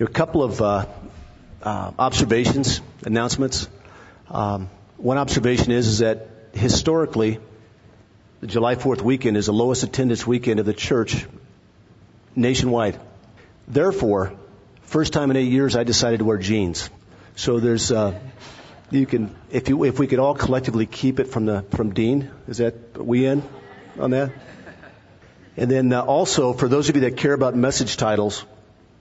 a couple of uh, uh, observations, announcements. Um, one observation is, is that historically, the July 4th weekend is the lowest attendance weekend of the church nationwide. Therefore, first time in eight years, I decided to wear jeans. So there's, uh, you can, if you, if we could all collectively keep it from the, from Dean, is that, we in on that? And then uh, also, for those of you that care about message titles,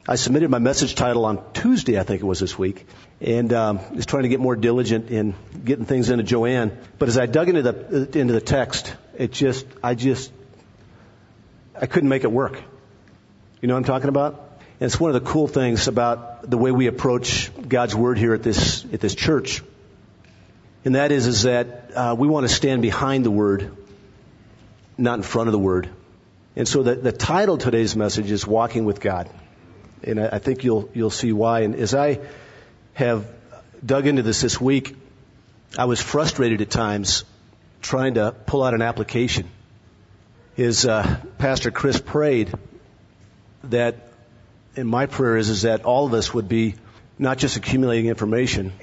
I submitted my message title on Tuesday, I think it was this week, and um, was trying to get more diligent in getting things into Joanne. But as I dug into the into the text, it just, I just, I couldn't make it work. You know what I'm talking about? And it's one of the cool things about the way we approach God's Word here at this at this church, and that is is that uh, we want to stand behind the Word, not in front of the Word. And so the, the title of today's message is Walking with God. And I, think you'll, you'll see why. And as I have dug into this this week, I was frustrated at times trying to pull out an application. His uh, pastor Chris prayed that, and my prayer is, is that all of us would be not just accumulating information,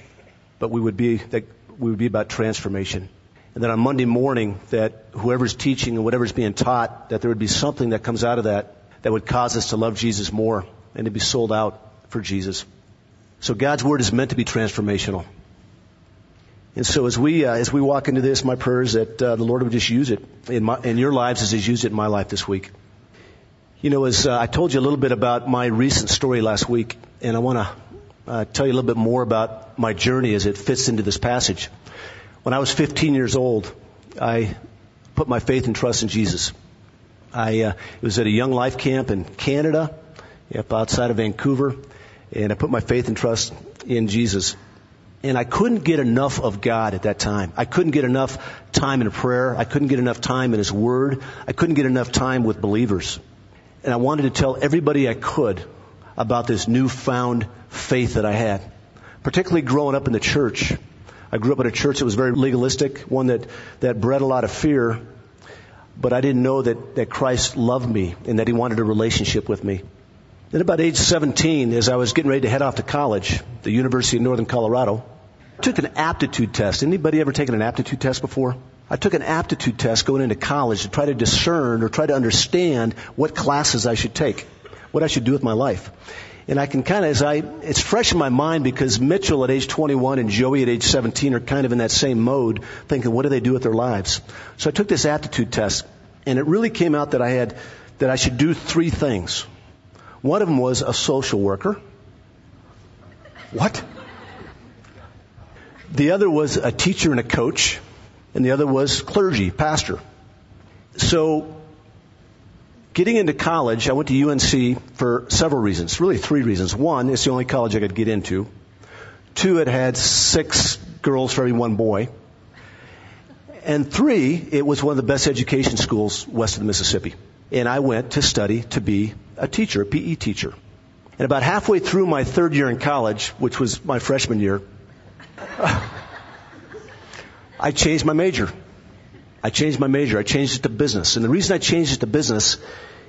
but we would be that we would be about transformation. And that on Monday morning, that whoever's teaching and whatever's being taught, that there would be something that comes out of that that would cause us to love Jesus more and to be sold out for Jesus. So God's word is meant to be transformational. And so as we uh, as we walk into this, my prayer is that uh, the Lord would just use it in my in your lives as He's used it in my life this week. You know, as uh, I told you a little bit about my recent story last week, and I want to uh, tell you a little bit more about my journey as it fits into this passage. When I was 15 years old, I put my faith and trust in Jesus. I uh, was at a young life camp in Canada, up outside of Vancouver, and I put my faith and trust in Jesus. And I couldn't get enough of God at that time. I couldn't get enough time in prayer. I couldn't get enough time in His Word. I couldn't get enough time with believers. And I wanted to tell everybody I could about this newfound faith that I had, particularly growing up in the church. I grew up in a church that was very legalistic, one that, that bred a lot of fear, but I didn't know that, that Christ loved me and that He wanted a relationship with me. Then about age 17, as I was getting ready to head off to college, the University of Northern Colorado, I took an aptitude test. Anybody ever taken an aptitude test before? I took an aptitude test going into college to try to discern or try to understand what classes I should take, what I should do with my life. And I can kind of, as I, it's fresh in my mind because Mitchell at age 21 and Joey at age 17 are kind of in that same mode, thinking, what do they do with their lives? So I took this aptitude test, and it really came out that I had, that I should do three things. One of them was a social worker. What? The other was a teacher and a coach, and the other was clergy, pastor. So Getting into college, I went to UNC for several reasons, really three reasons. One, it's the only college I could get into. Two, it had six girls for every one boy. And three, it was one of the best education schools west of the Mississippi. And I went to study to be a teacher, a PE teacher. And about halfway through my third year in college, which was my freshman year, I changed my major. I changed my major. I changed it to business. And the reason I changed it to business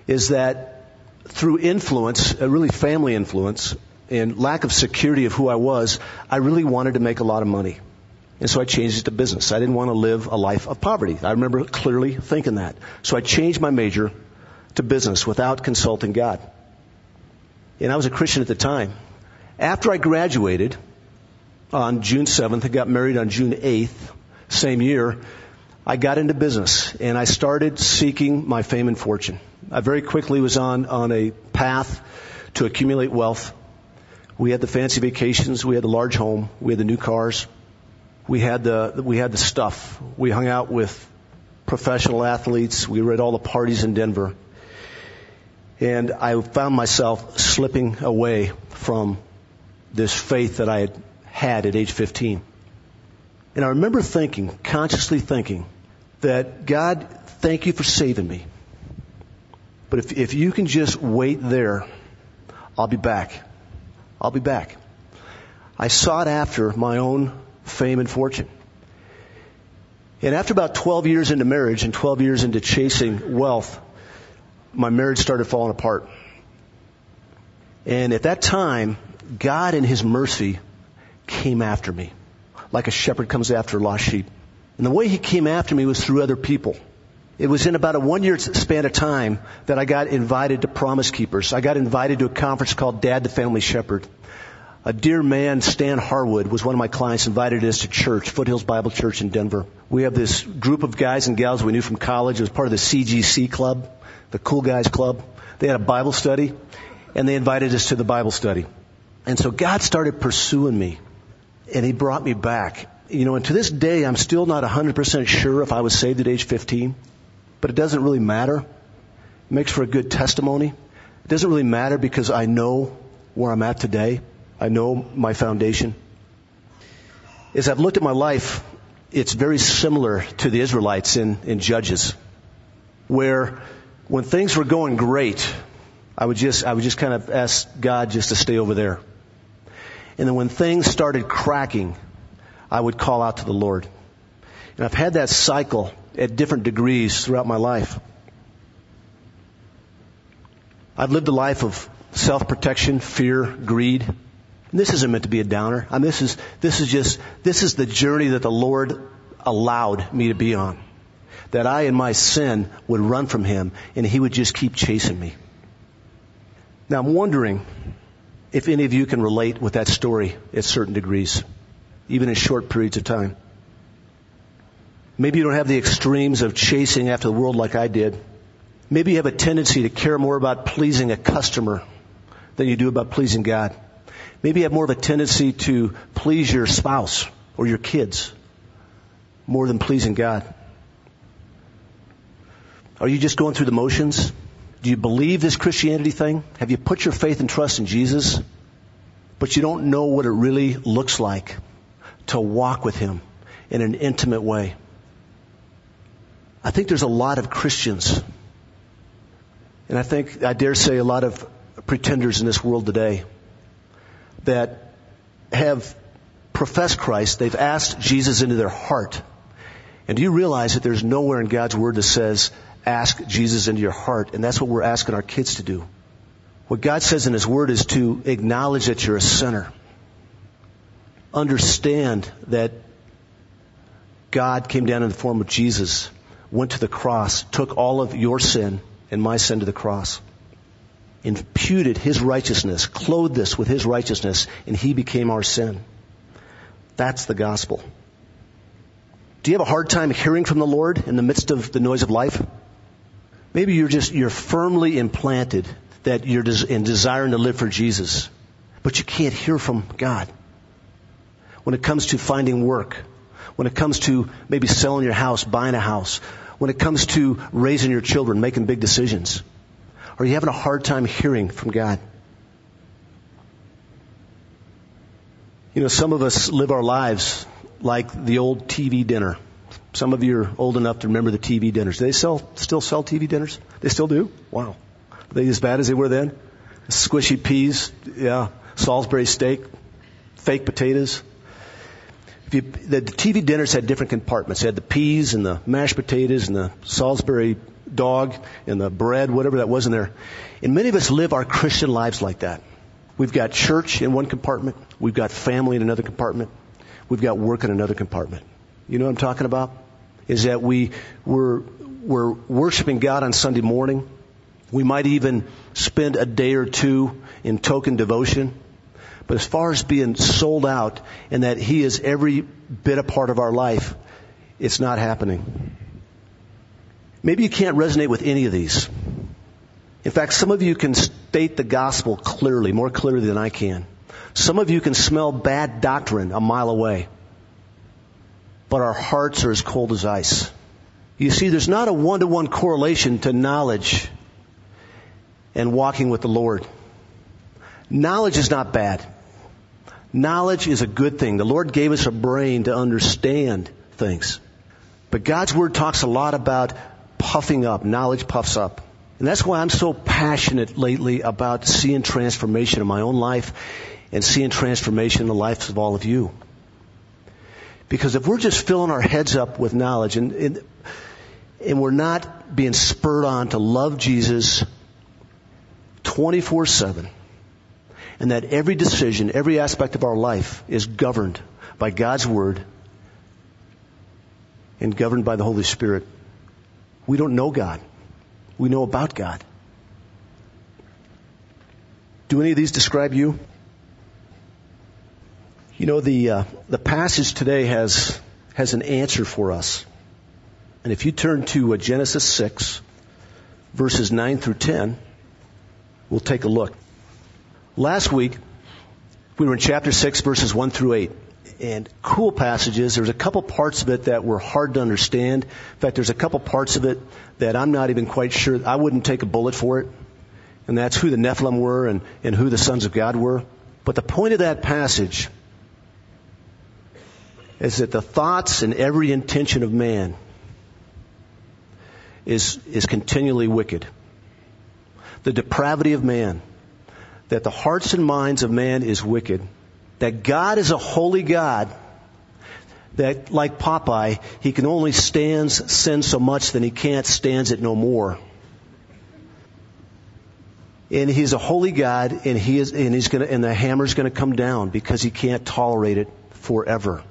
is that through influence, really family influence, and lack of security of who I was, I really wanted to make a lot of money. And so I changed it to business. I didn't want to live a life of poverty. I remember clearly thinking that. So I changed my major to business without consulting God. And I was a Christian at the time. After I graduated on June 7th, I got married on June 8th, same year, I got into business and I started seeking my fame and fortune. I very quickly was on, on a path to accumulate wealth. We had the fancy vacations, we had the large home, we had the new cars, we had the, we had the stuff. We hung out with professional athletes, we were at all the parties in Denver. And I found myself slipping away from this faith that I had had at age 15. And I remember thinking, consciously thinking, that God, thank you for saving me. But if, if you can just wait there, I'll be back. I'll be back. I sought after my own fame and fortune. And after about 12 years into marriage and 12 years into chasing wealth, my marriage started falling apart. And at that time, God in His mercy came after me, like a shepherd comes after lost sheep. And the way He came after me was through other people. It was in about a one year span of time that I got invited to Promise Keepers. I got invited to a conference called Dad the Family Shepherd. A dear man, Stan Harwood, was one of my clients, invited us to church, Foothills Bible Church in Denver. We have this group of guys and gals we knew from college. It was part of the CGC club, the Cool Guys Club. They had a Bible study, and they invited us to the Bible study. And so God started pursuing me, and He brought me back. You know, and to this day, I'm still not 100% sure if I was saved at age 15 but it doesn't really matter. It makes for a good testimony. It doesn't really matter because I know where I'm at today. I know my foundation. As I've looked at my life, it's very similar to the Israelites in, in Judges, where when things were going great, I would just, I would just kind of ask God just to stay over there. And then when things started cracking, I would call out to the Lord. And I've had that cycle at different degrees throughout my life. I've lived a life of self-protection, fear, greed. And this isn't meant to be a downer. I mean, this is, this is just, this is the journey that the Lord allowed me to be on. That I in my sin would run from Him and He would just keep chasing me. Now I'm wondering if any of you can relate with that story at certain degrees, even in short periods of time. Maybe you don't have the extremes of chasing after the world like I did. Maybe you have a tendency to care more about pleasing a customer than you do about pleasing God. Maybe you have more of a tendency to please your spouse or your kids more than pleasing God. Are you just going through the motions? Do you believe this Christianity thing? Have you put your faith and trust in Jesus? But you don't know what it really looks like to walk with Him in an intimate way. I think there's a lot of Christians, and I think, I dare say, a lot of pretenders in this world today that have professed Christ, they've asked Jesus into their heart. And do you realize that there's nowhere in God's Word that says, ask Jesus into your heart? And that's what we're asking our kids to do. What God says in His Word is to acknowledge that you're a sinner. Understand that God came down in the form of Jesus went to the cross, took all of your sin and my sin to the cross, imputed his righteousness, clothed us with his righteousness, and he became our sin. That's the gospel. Do you have a hard time hearing from the Lord in the midst of the noise of life? Maybe you're just, you're firmly implanted that you're in desiring to live for Jesus, but you can't hear from God. When it comes to finding work, when it comes to maybe selling your house, buying a house, when it comes to raising your children, making big decisions? Are you having a hard time hearing from God? You know, some of us live our lives like the old TV dinner. Some of you are old enough to remember the TV dinners. Do they sell, still sell TV dinners? They still do? Wow. Are they as bad as they were then? Squishy peas, yeah, Salisbury steak, fake potatoes you, the, the TV dinners had different compartments. They had the peas and the mashed potatoes and the Salisbury dog and the bread, whatever that was in there. And many of us live our Christian lives like that. We've got church in one compartment. We've got family in another compartment. We've got work in another compartment. You know what I'm talking about? Is that we, we're, we're worshiping God on Sunday morning. We might even spend a day or two in token devotion. But as far as being sold out and that He is every bit a part of our life, it's not happening. Maybe you can't resonate with any of these. In fact, some of you can state the gospel clearly, more clearly than I can. Some of you can smell bad doctrine a mile away. But our hearts are as cold as ice. You see, there's not a one-to-one correlation to knowledge and walking with the Lord. Knowledge is not bad. Knowledge is a good thing. The Lord gave us a brain to understand things. But God's Word talks a lot about puffing up. Knowledge puffs up. And that's why I'm so passionate lately about seeing transformation in my own life and seeing transformation in the lives of all of you. Because if we're just filling our heads up with knowledge and, and, and we're not being spurred on to love Jesus 24-7, and that every decision, every aspect of our life is governed by God's Word and governed by the Holy Spirit. We don't know God. We know about God. Do any of these describe you? You know, the, uh, the passage today has, has an answer for us. And if you turn to uh, Genesis 6, verses 9 through 10, we'll take a look. Last week, we were in chapter 6, verses 1 through 8. And cool passages. There's a couple parts of it that were hard to understand. In fact, there's a couple parts of it that I'm not even quite sure. I wouldn't take a bullet for it. And that's who the Nephilim were and, and who the sons of God were. But the point of that passage is that the thoughts and every intention of man is, is continually wicked. The depravity of man. That the hearts and minds of man is wicked. That God is a holy God. That like Popeye, he can only stands sin so much that he can't stands it no more. And he's a holy God and he is, and he's gonna, and the hammer's gonna come down because he can't tolerate it forever.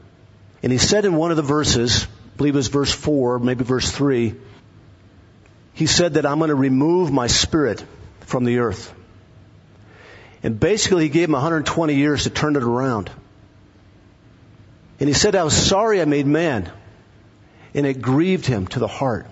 And he said in one of the verses, I believe it was verse four, maybe verse three, he said that I'm going to remove my spirit from the earth. And basically, he gave him 120 years to turn it around. And he said, I was sorry I made man. And it grieved him to the heart.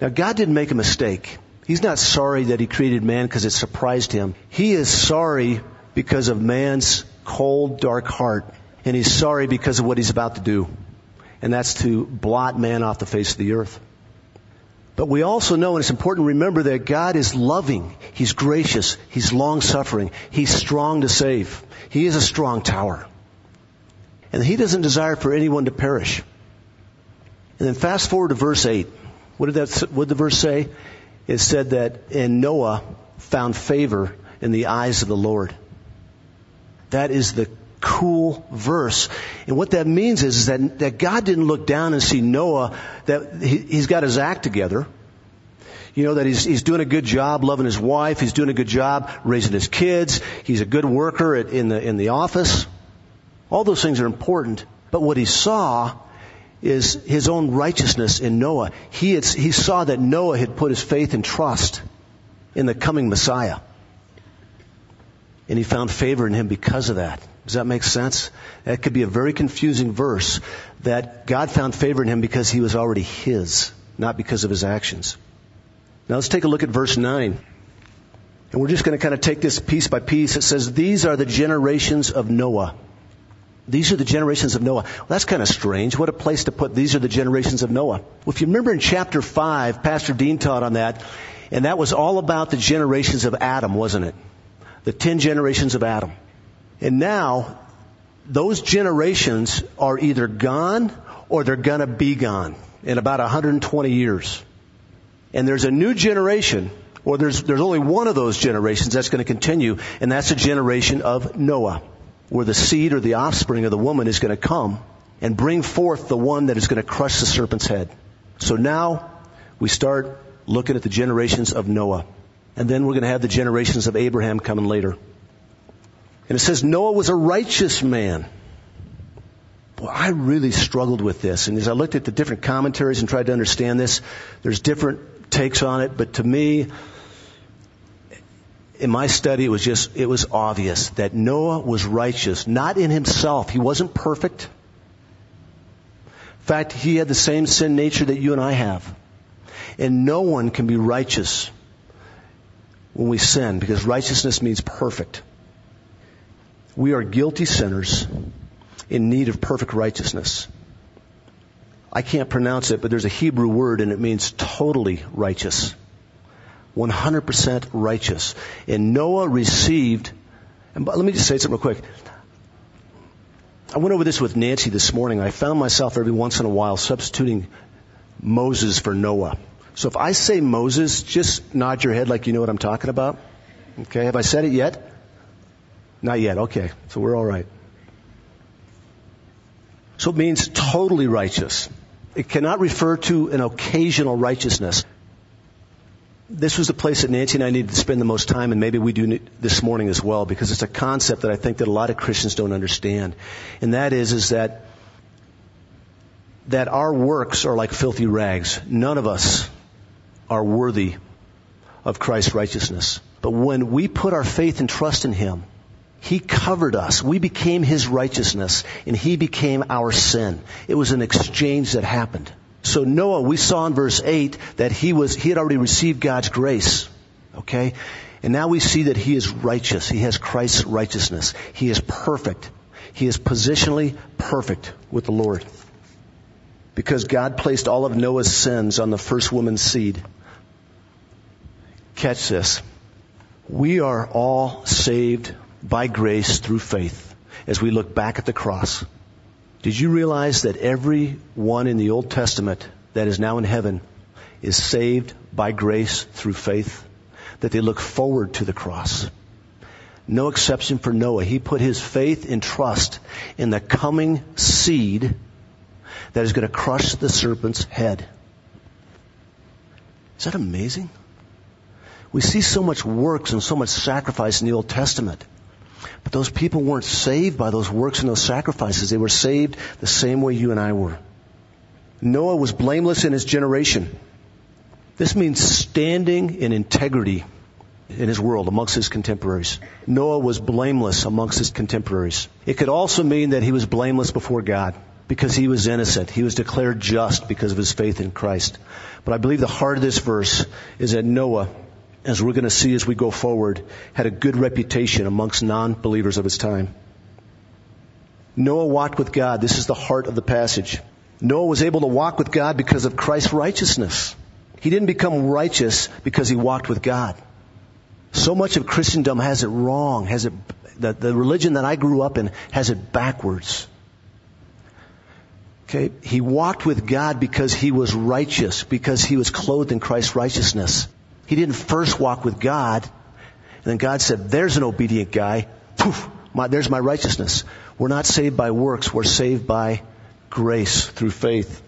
Now, God didn't make a mistake. He's not sorry that he created man because it surprised him. He is sorry because of man's cold, dark heart. And he's sorry because of what he's about to do. And that's to blot man off the face of the earth. But we also know, and it's important to remember that God is loving. He's gracious. He's long suffering. He's strong to save. He is a strong tower. And He doesn't desire for anyone to perish. And then fast forward to verse 8. What did that, what did the verse say? It said that, and Noah found favor in the eyes of the Lord. That is the cool verse. And what that means is, is that, that God didn't look down and see Noah, that he, he's got his act together. You know, that he's, he's doing a good job loving his wife, he's doing a good job raising his kids, he's a good worker at, in, the, in the office. All those things are important. But what he saw is his own righteousness in Noah. He, had, he saw that Noah had put his faith and trust in the coming Messiah. And he found favor in him because of that. Does that make sense? That could be a very confusing verse that God found favor in him because he was already his, not because of his actions. Now let's take a look at verse 9. And we're just going to kind of take this piece by piece. It says, These are the generations of Noah. These are the generations of Noah. Well, that's kind of strange. What a place to put these are the generations of Noah. Well, if you remember in chapter 5, Pastor Dean taught on that, and that was all about the generations of Adam, wasn't it? The ten generations of Adam. And now, those generations are either gone or they're gonna be gone in about 120 years. And there's a new generation, or there's, there's only one of those generations that's gonna continue, and that's the generation of Noah, where the seed or the offspring of the woman is gonna come and bring forth the one that is gonna crush the serpent's head. So now, we start looking at the generations of Noah. And then we're gonna have the generations of Abraham coming later. And it says Noah was a righteous man. Boy, I really struggled with this. And as I looked at the different commentaries and tried to understand this, there's different takes on it. But to me, in my study, it was just, it was obvious that Noah was righteous, not in himself. He wasn't perfect. In fact, he had the same sin nature that you and I have. And no one can be righteous when we sin because righteousness means perfect. We are guilty sinners in need of perfect righteousness. I can't pronounce it, but there's a Hebrew word and it means totally righteous. 100% righteous. And Noah received, and let me just say something real quick. I went over this with Nancy this morning. I found myself every once in a while substituting Moses for Noah. So if I say Moses, just nod your head like you know what I'm talking about. Okay, have I said it yet? Not yet. Okay. So we're all right. So it means totally righteous. It cannot refer to an occasional righteousness. this was the place that Nancy and I needed to spend the most time, and maybe we do this morning as well, because it's a concept that I think that a lot of Christians don't understand. And that is, is that, that our works are like filthy rags. None of us are worthy of Christ's righteousness. But when we put our faith and trust in Him, He covered us. We became His righteousness, and He became our sin. It was an exchange that happened. So Noah, we saw in verse 8 that he was, he had already received God's grace. Okay? And now we see that he is righteous. He has Christ's righteousness. He is perfect. He is positionally perfect with the Lord. Because God placed all of Noah's sins on the first woman's seed. Catch this. We are all saved by grace through faith as we look back at the cross. Did you realize that every one in the Old Testament that is now in heaven is saved by grace through faith? That they look forward to the cross. No exception for Noah. He put his faith and trust in the coming seed that is going to crush the serpent's head. Is that amazing? We see so much works and so much sacrifice in the Old Testament. But those people weren't saved by those works and those sacrifices. They were saved the same way you and I were. Noah was blameless in his generation. This means standing in integrity in his world amongst his contemporaries. Noah was blameless amongst his contemporaries. It could also mean that he was blameless before God because he was innocent. He was declared just because of his faith in Christ. But I believe the heart of this verse is that Noah as we're going to see as we go forward, had a good reputation amongst non-believers of his time. Noah walked with God. This is the heart of the passage. Noah was able to walk with God because of Christ's righteousness. He didn't become righteous because he walked with God. So much of Christendom has it wrong, has it, the, the religion that I grew up in has it backwards. Okay, he walked with God because he was righteous, because he was clothed in Christ's righteousness. He didn't first walk with God, and then God said, there's an obedient guy. Poof, my, there's my righteousness. We're not saved by works. We're saved by grace through faith.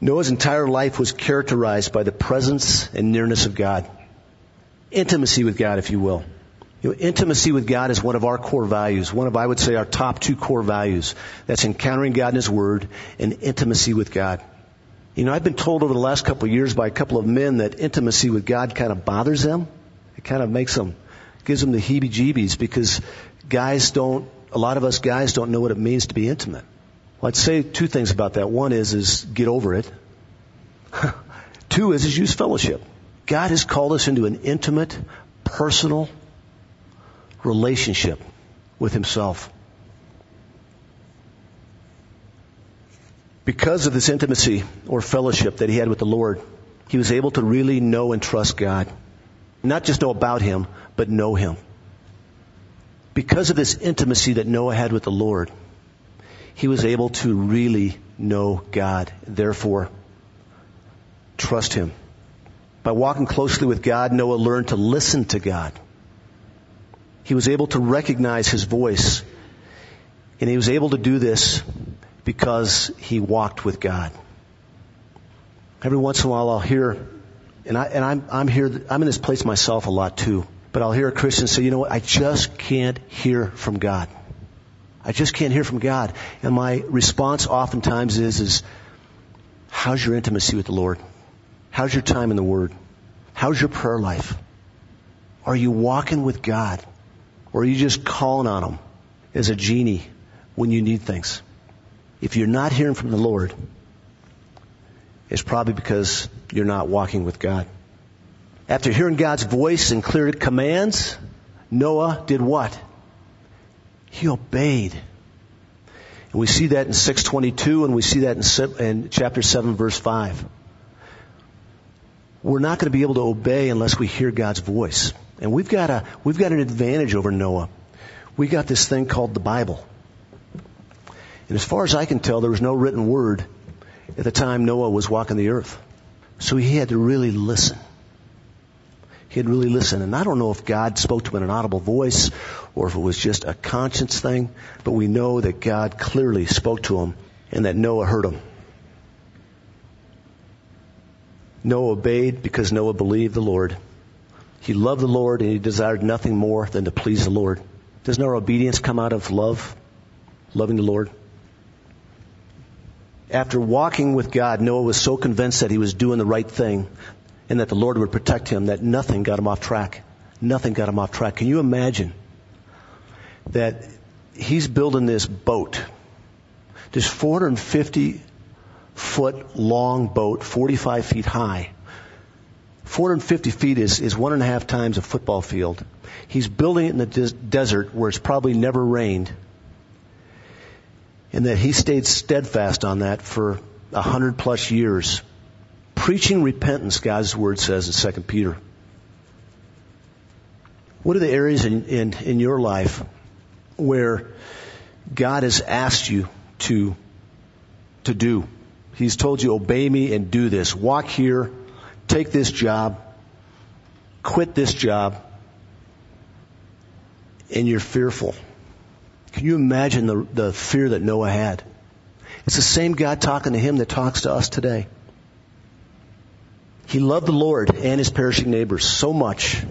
Noah's entire life was characterized by the presence and nearness of God. Intimacy with God, if you will. You know, intimacy with God is one of our core values, one of, I would say, our top two core values. That's encountering God in His Word and intimacy with God. You know, I've been told over the last couple of years by a couple of men that intimacy with God kind of bothers them. It kind of makes them, gives them the heebie-jeebies because guys don't, a lot of us guys don't know what it means to be intimate. Well, I'd say two things about that. One is, is get over it. two is, is use fellowship. God has called us into an intimate, personal relationship with Himself. Because of this intimacy or fellowship that he had with the Lord, he was able to really know and trust God. Not just know about him, but know him. Because of this intimacy that Noah had with the Lord, he was able to really know God. Therefore, trust him. By walking closely with God, Noah learned to listen to God. He was able to recognize his voice. And he was able to do this because he walked with God. Every once in a while I'll hear, and, I, and I'm, I'm here, I'm in this place myself a lot too, but I'll hear a Christian say, you know what, I just can't hear from God. I just can't hear from God. And my response oftentimes is, is, how's your intimacy with the Lord? How's your time in the Word? How's your prayer life? Are you walking with God? Or are you just calling on Him as a genie when you need things? If you're not hearing from the Lord, it's probably because you're not walking with God. After hearing God's voice and clear commands, Noah did what? He obeyed. And we see that in 622 and we see that in, in chapter 7 verse 5. We're not going to be able to obey unless we hear God's voice. And we've got a, we've got an advantage over Noah. We got this thing called the Bible. And as far as I can tell, there was no written word at the time Noah was walking the earth. So he had to really listen. He had to really listen. And I don't know if God spoke to him in an audible voice or if it was just a conscience thing, but we know that God clearly spoke to him and that Noah heard him. Noah obeyed because Noah believed the Lord. He loved the Lord and he desired nothing more than to please the Lord. Doesn't our obedience come out of love? Loving the Lord? After walking with God, Noah was so convinced that he was doing the right thing and that the Lord would protect him that nothing got him off track. Nothing got him off track. Can you imagine that he's building this boat, this 450 foot long boat, 45 feet high. 450 feet is, is one and a half times a football field. He's building it in the des- desert where it's probably never rained. And that he stayed steadfast on that for a hundred plus years. Preaching repentance, God's word says in 2 Peter. What are the areas in, in, in your life where God has asked you to, to do? He's told you, obey me and do this. Walk here, take this job, quit this job, and you're fearful. Can you imagine the, the fear that Noah had? It's the same God talking to him that talks to us today. He loved the Lord and his perishing neighbors so much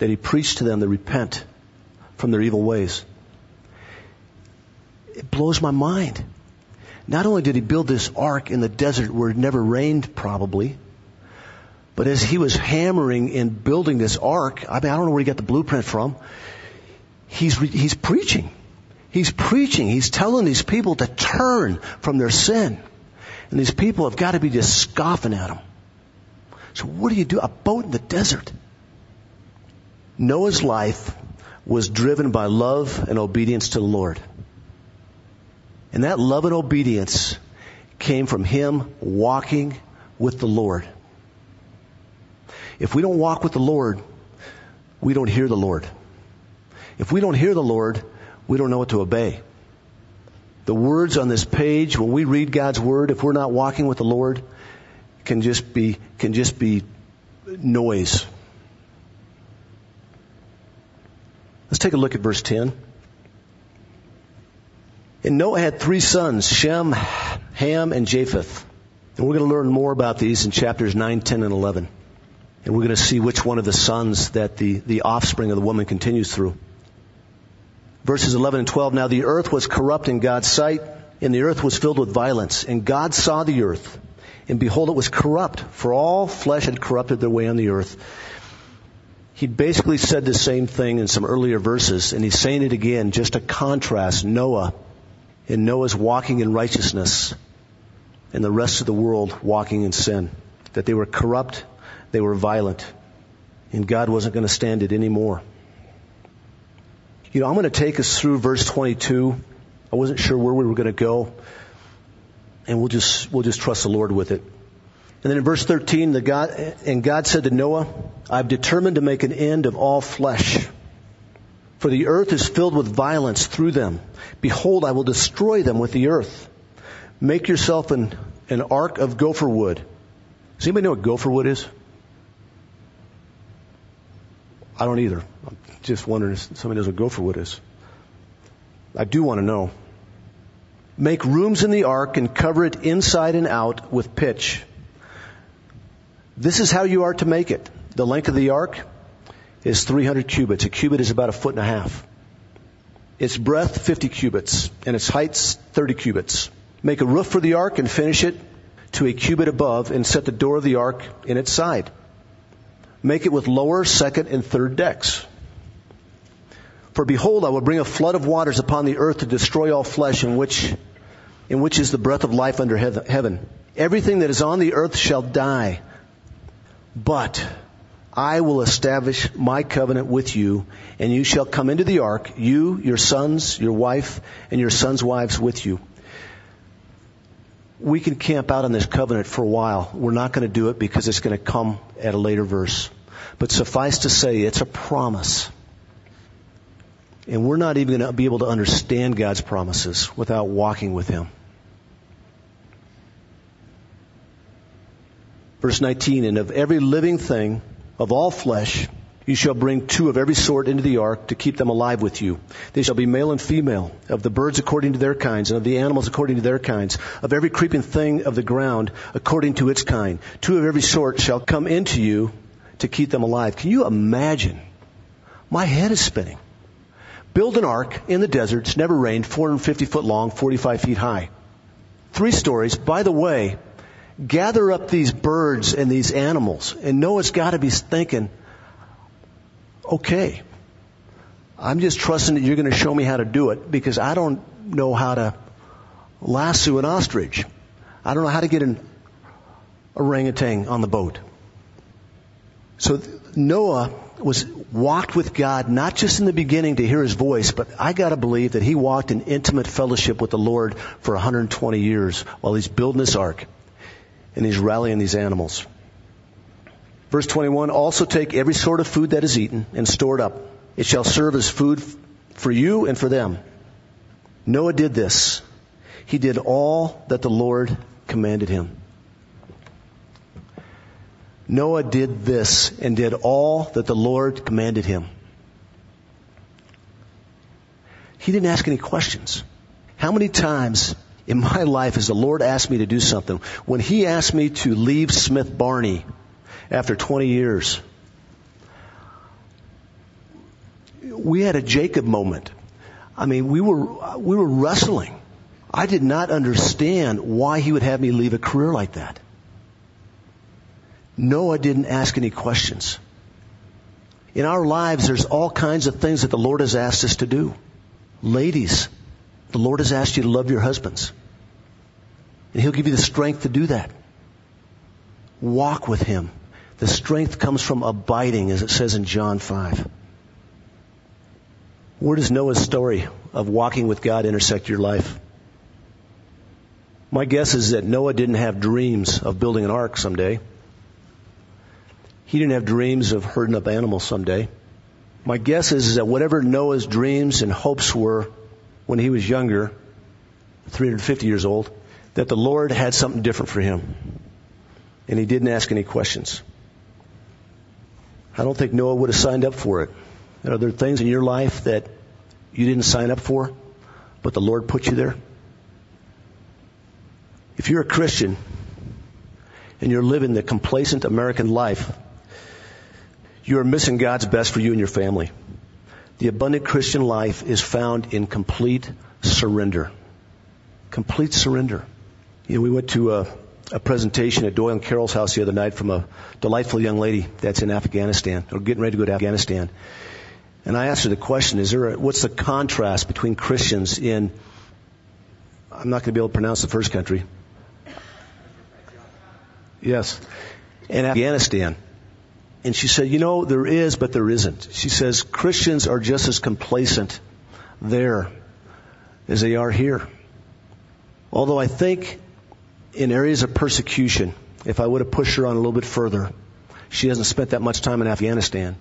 that he preached to them to repent from their evil ways. It blows my mind. Not only did he build this ark in the desert where it never rained probably, but as he was hammering and building this ark, I mean, I don't know where he got the blueprint from. He's, he's preaching. He's preaching. He's telling these people to turn from their sin. And these people have got to be just scoffing at him. So what do you do? A boat in the desert. Noah's life was driven by love and obedience to the Lord. And that love and obedience came from him walking with the Lord. If we don't walk with the Lord, we don't hear the Lord. If we don't hear the Lord, we don't know what to obey. The words on this page, when we read God's word, if we're not walking with the Lord, can just be, can just be noise. Let's take a look at verse 10. And Noah had three sons, Shem, Ham, and Japheth. And we're going to learn more about these in chapters 9, 10, and 11. And we're going to see which one of the sons that the, the offspring of the woman continues through. Verses 11 and 12, Now the earth was corrupt in God's sight, and the earth was filled with violence. And God saw the earth, and behold, it was corrupt, for all flesh had corrupted their way on the earth. He basically said the same thing in some earlier verses, and he's saying it again just to contrast Noah and Noah's walking in righteousness and the rest of the world walking in sin. That they were corrupt, they were violent, and God wasn't going to stand it anymore. You know, I'm going to take us through verse 22. I wasn't sure where we were going to go, and we'll just we'll just trust the Lord with it. And then in verse 13, the God and God said to Noah, "I've determined to make an end of all flesh." For the earth is filled with violence through them. Behold, I will destroy them with the earth. Make yourself an, an ark of gopher wood. Does anybody know what gopher wood is? I don't either. I'm just wondering if somebody knows what gopher wood is. I do want to know. Make rooms in the ark and cover it inside and out with pitch. This is how you are to make it. The length of the ark, is 300 cubits. A cubit is about a foot and a half. Its breadth, 50 cubits, and its height, 30 cubits. Make a roof for the ark and finish it to a cubit above and set the door of the ark in its side. Make it with lower, second, and third decks. For behold, I will bring a flood of waters upon the earth to destroy all flesh in which, in which is the breath of life under heaven. Everything that is on the earth shall die. But I will establish my covenant with you, and you shall come into the ark, you, your sons, your wife, and your sons' wives with you. We can camp out on this covenant for a while. We're not going to do it because it's going to come at a later verse. But suffice to say, it's a promise. And we're not even going to be able to understand God's promises without walking with Him. Verse 19, and of every living thing of all flesh, You shall bring two of every sort into the ark to keep them alive with you. They shall be male and female, of the birds according to their kinds, and of the animals according to their kinds, of every creeping thing of the ground according to its kind. Two of every sort shall come into you to keep them alive. Can you imagine? My head is spinning. Build an ark in the desert. It's never rained, 450 foot long, 45 feet high. Three stories. By the way, gather up these birds and these animals. And Noah's got to be thinking, okay, I'm just trusting that you're going to show me how to do it because I don't know how to lasso an ostrich. I don't know how to get an orangutan on the boat. So Noah was walked with God not just in the beginning to hear his voice, but I gotta believe that he walked in intimate fellowship with the Lord for 120 years while he's building this ark and he's rallying these animals. Verse 21, also take every sort of food that is eaten and store it up. It shall serve as food for you and for them. Noah did this. He did all that the Lord commanded him. Noah did this and did all that the Lord commanded him. He didn't ask any questions. How many times in my life has the Lord asked me to do something? When He asked me to leave Smith Barney after 20 years. We had a Jacob moment. I mean, we were, we were wrestling. I did not understand why he would have me leave a career like that. Noah didn't ask any questions. In our lives, there's all kinds of things that the Lord has asked us to do. Ladies, the Lord has asked you to love your husbands. And He'll give you the strength to do that. Walk with Him. The strength comes from abiding, as it says in John 5. Where does Noah's story of walking with God intersect your life? My guess is that Noah didn't have dreams of building an ark someday. He didn't have dreams of herding up animals someday. My guess is, that whatever Noah's dreams and hopes were when he was younger, 350 years old, that the Lord had something different for him. And he didn't ask any questions. I don't think Noah would have signed up for it. Are there things in your life that you didn't sign up for, but the Lord put you there? If you're a Christian and you're living the complacent American life, you are missing God's best for you and your family. The abundant Christian life is found in complete surrender. Complete surrender. You know, we went to a, a presentation at Doyle and Carol's house the other night from a delightful young lady that's in Afghanistan, or getting ready to go to Afghanistan. And I asked her the question, is there a, what's the contrast between Christians in, I'm not going to be able to pronounce the first country. Yes. In Afghanistan. And she said, you know, there is, but there isn't. She says, Christians are just as complacent there as they are here. Although I think in areas of persecution, if I would have pushed her on a little bit further, she hasn't spent that much time in Afghanistan.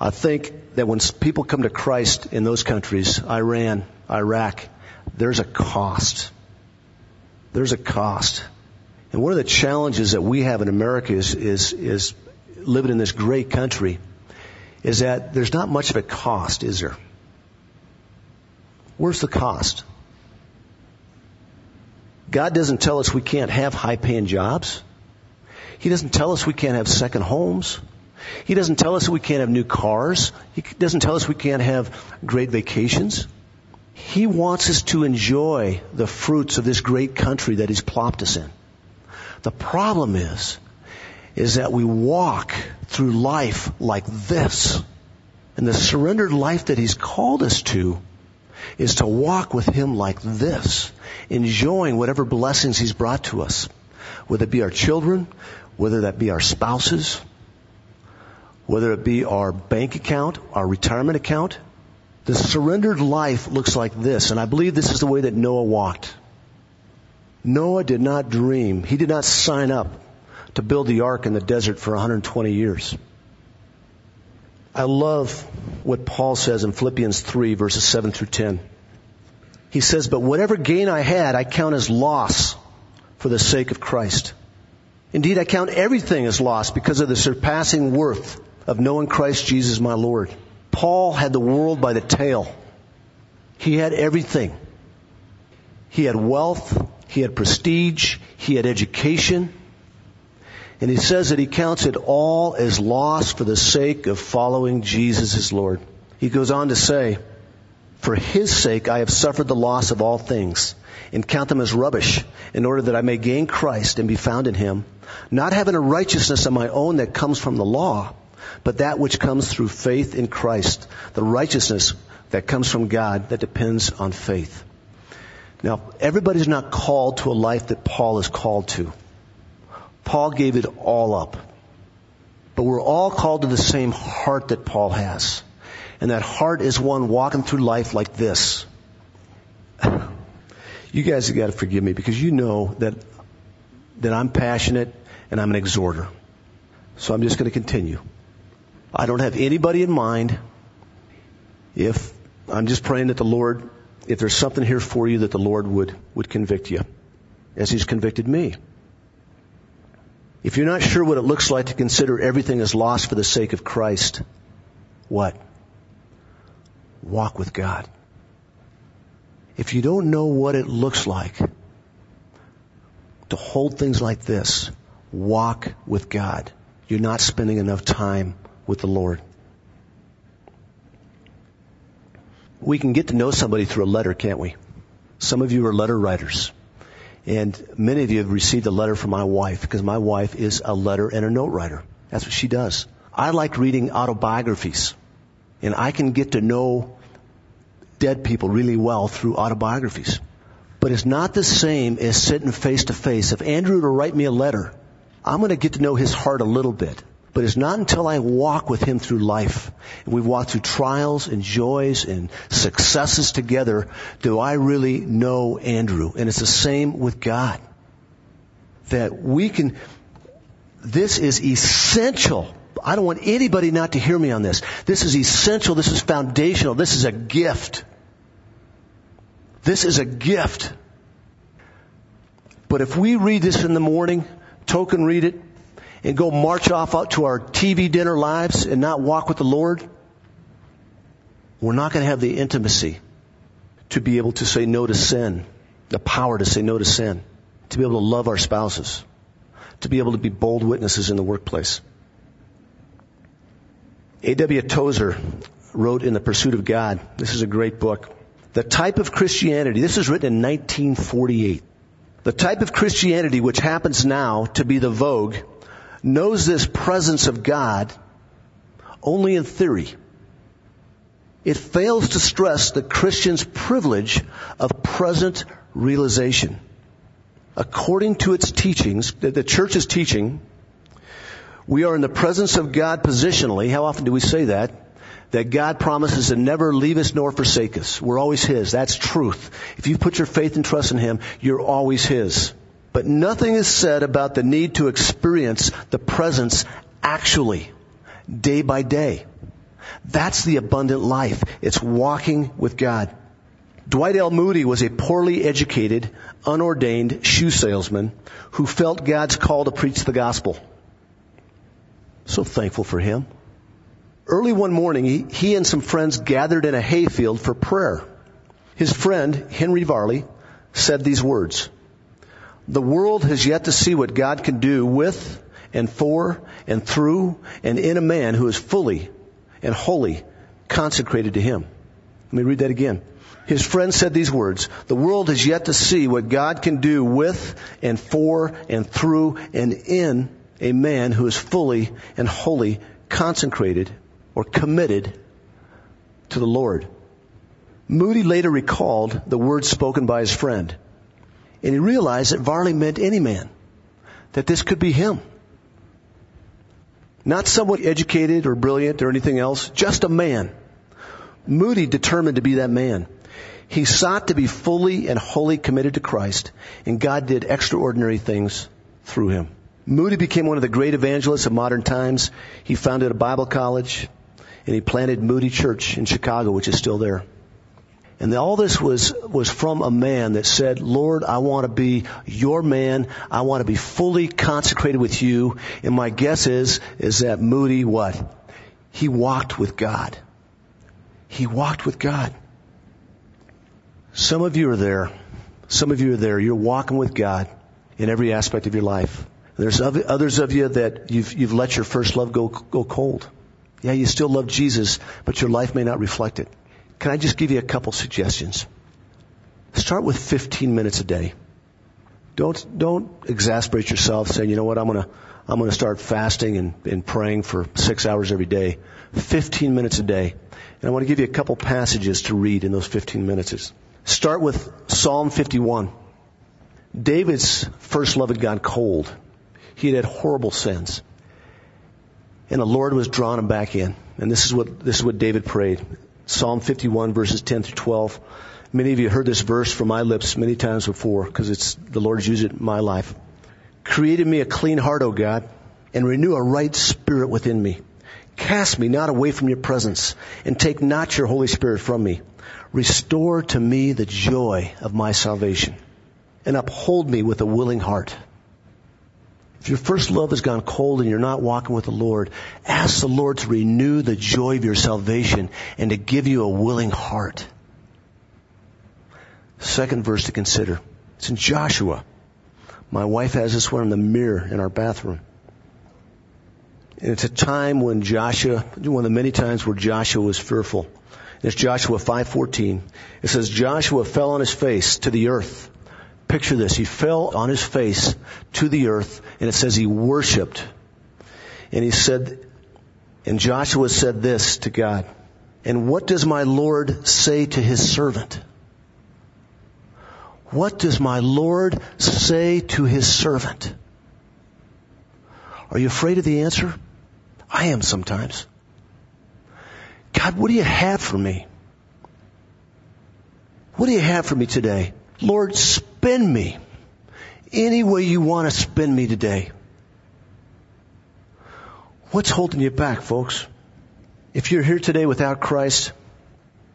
I think that when people come to Christ in those countries, Iran, Iraq, there's a cost. There's a cost. And one of the challenges that we have in America is, is, is living in this great country is that there's not much of a cost, is there? Where's the cost? God doesn't tell us we can't have high paying jobs. He doesn't tell us we can't have second homes. He doesn't tell us we can't have new cars. He doesn't tell us we can't have great vacations. He wants us to enjoy the fruits of this great country that He's plopped us in. The problem is, is that we walk through life like this. And the surrendered life that He's called us to is to walk with Him like this, enjoying whatever blessings He's brought to us. Whether it be our children, whether that be our spouses, whether it be our bank account, our retirement account. The surrendered life looks like this, and I believe this is the way that Noah walked. Noah did not dream. He did not sign up to build the ark in the desert for 120 years. I love what Paul says in Philippians 3 verses 7 through 10. He says, but whatever gain I had, I count as loss for the sake of Christ. Indeed, I count everything as loss because of the surpassing worth of knowing Christ Jesus my Lord. Paul had the world by the tail. He had everything. He had wealth. He had prestige. He had education. And he says that he counts it all as loss for the sake of following Jesus as Lord. He goes on to say, for his sake I have suffered the loss of all things and count them as rubbish in order that I may gain Christ and be found in him, not having a righteousness of my own that comes from the law, but that which comes through faith in Christ, the righteousness that comes from God that depends on faith. Now, everybody's not called to a life that Paul is called to. Paul gave it all up. But we're all called to the same heart that Paul has. And that heart is one walking through life like this. You guys have got to forgive me because you know that, that I'm passionate and I'm an exhorter. So I'm just going to continue. I don't have anybody in mind. If I'm just praying that the Lord, if there's something here for you that the Lord would, would convict you as He's convicted me. If you're not sure what it looks like to consider everything as lost for the sake of Christ, what? Walk with God. If you don't know what it looks like to hold things like this, walk with God. You're not spending enough time with the Lord. We can get to know somebody through a letter, can't we? Some of you are letter writers. And many of you have received a letter from my wife because my wife is a letter and a note writer. That's what she does. I like reading autobiographies and I can get to know dead people really well through autobiographies. But it's not the same as sitting face to face. If Andrew were to write me a letter, I'm going to get to know his heart a little bit. But it's not until I walk with him through life, and we walk through trials and joys and successes together, do I really know Andrew. And it's the same with God. That we can, this is essential. I don't want anybody not to hear me on this. This is essential. This is foundational. This is a gift. This is a gift. But if we read this in the morning, token read it, and go march off out to our TV dinner lives and not walk with the Lord, we're not going to have the intimacy to be able to say no to sin, the power to say no to sin, to be able to love our spouses, to be able to be bold witnesses in the workplace. A.W. Tozer wrote in The Pursuit of God, this is a great book, the type of Christianity, this is written in 1948, the type of Christianity which happens now to be the vogue knows this presence of God only in theory. It fails to stress the Christian's privilege of present realization. According to its teachings, the church's teaching, we are in the presence of God positionally. How often do we say that? That God promises to never leave us nor forsake us. We're always His. That's truth. If you put your faith and trust in Him, you're always His. But nothing is said about the need to experience the presence actually, day by day. That's the abundant life. It's walking with God. Dwight L. Moody was a poorly educated, unordained shoe salesman who felt God's call to preach the gospel. So thankful for him. Early one morning, he, and some friends gathered in a hayfield for prayer. His friend, Henry Varley, said these words, the world has yet to see what God can do with and for and through and in a man who is fully and wholly consecrated to Him. Let me read that again. His friend said these words, the world has yet to see what God can do with and for and through and in a man who is fully and wholly consecrated or committed to the Lord. Moody later recalled the words spoken by his friend. And he realized that Varley meant any man. That this could be him. Not somewhat educated or brilliant or anything else, just a man. Moody determined to be that man. He sought to be fully and wholly committed to Christ, and God did extraordinary things through him. Moody became one of the great evangelists of modern times. He founded a Bible college, and he planted Moody Church in Chicago, which is still there. And all this was, was from a man that said, Lord, I want to be your man. I want to be fully consecrated with you. And my guess is, is that Moody what? he walked with God. He walked with God. Some of you are there. Some of you are there. You're walking with God in every aspect of your life. There's others of you that you've, you've let your first love go, go cold. Yeah, you still love Jesus, but your life may not reflect it. Can I just give you a couple suggestions? Start with 15 minutes a day. Don't, don't exasperate yourself saying, you know what, I'm gonna, I'm gonna start fasting and, and praying for six hours every day. 15 minutes a day. And I want to give you a couple passages to read in those 15 minutes. Start with Psalm 51. David's first love had gone cold. He had had horrible sins. And the Lord was drawing him back in. And this is what, this is what David prayed. Psalm 51 verses 10 through 12. Many of you heard this verse from my lips many times before because it's the Lord's used it in my life. Created me a clean heart, O God, and renew a right spirit within me. Cast me not away from your presence, and take not your Holy Spirit from me. Restore to me the joy of my salvation, and uphold me with a willing heart. If your first love has gone cold and you're not walking with the Lord, ask the Lord to renew the joy of your salvation and to give you a willing heart. Second verse to consider. It's in Joshua. My wife has this one in the mirror in our bathroom. And it's a time when Joshua, one of the many times where Joshua was fearful. It's Joshua 5:14. It says Joshua fell on his face to the earth. Picture this. He fell on his face to the earth and it says he worshiped. And he said, and Joshua said this to God. And what does my Lord say to his servant? What does my Lord say to his servant? Are you afraid of the answer? I am sometimes. God, what do you have for me? What do you have for me today? Lord, spend me any way you want to spend me today. What's holding you back, folks? If you're here today without Christ,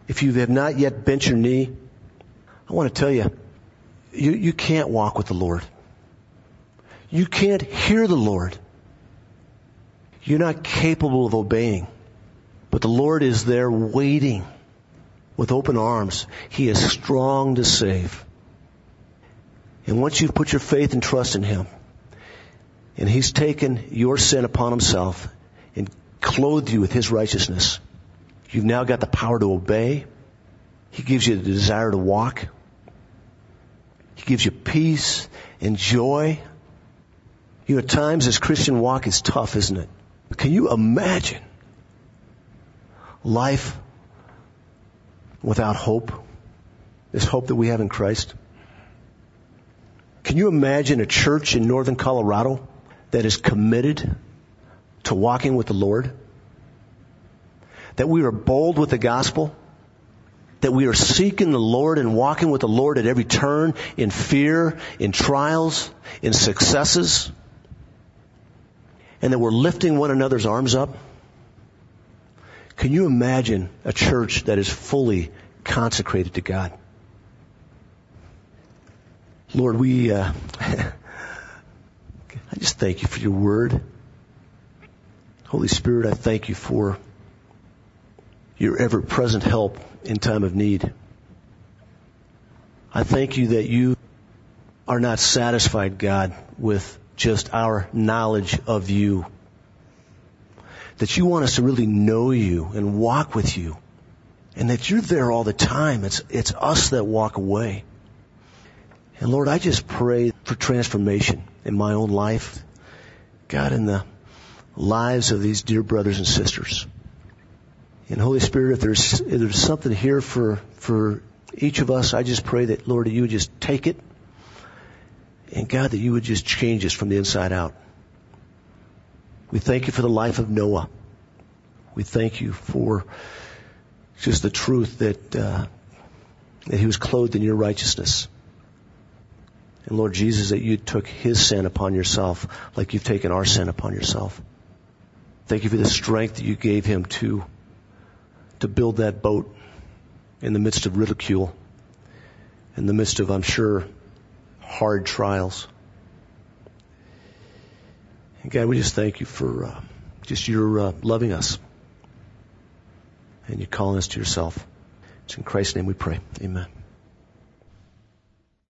if you have not yet bent your knee, I want to tell you, you, you can't walk with the Lord. You can't hear the Lord. You're not capable of obeying. But the Lord is there waiting with open arms. He is strong to save. And once you've put your faith and trust in Him, and He's taken your sin upon Himself and clothed you with His righteousness, you've now got the power to obey. He gives you the desire to walk. He gives you peace and joy. You know, at times this Christian walk is tough, isn't it? Can you imagine life without hope? This hope that we have in Christ? Can you imagine a church in northern Colorado that is committed to walking with the Lord? That we are bold with the gospel? that we are seeking the Lord and walking with the Lord at every turn in fear, in trials, in successes, and that we're lifting one another's arms up. Can you imagine a church that is fully consecrated to God? Lord, we, uh, I just thank you for your word. Holy Spirit, I thank you for your ever present help in time of need. I thank you that you are not satisfied, God, with just our knowledge of you. That you want us to really know you and walk with you. And that you're there all the time. It's, it's us that walk away. And Lord, I just pray for transformation in my own life. God, in the lives of these dear brothers and sisters. And Holy Spirit, if there's, if there's something here for, for each of us, I just pray that, Lord, you would just take it. And God, that you would just change us from the inside out. We thank you for the life of Noah. We thank you for just the truth that, uh, that he was clothed in your righteousness. And Lord Jesus, that you took his sin upon yourself like you've taken our sin upon yourself. Thank you for the strength that you gave him to to build that boat in the midst of ridicule, in the midst of, I'm sure, hard trials. And God, we just thank you for uh, just your uh, loving us and you're calling us to yourself. It's in Christ's name we pray. Amen.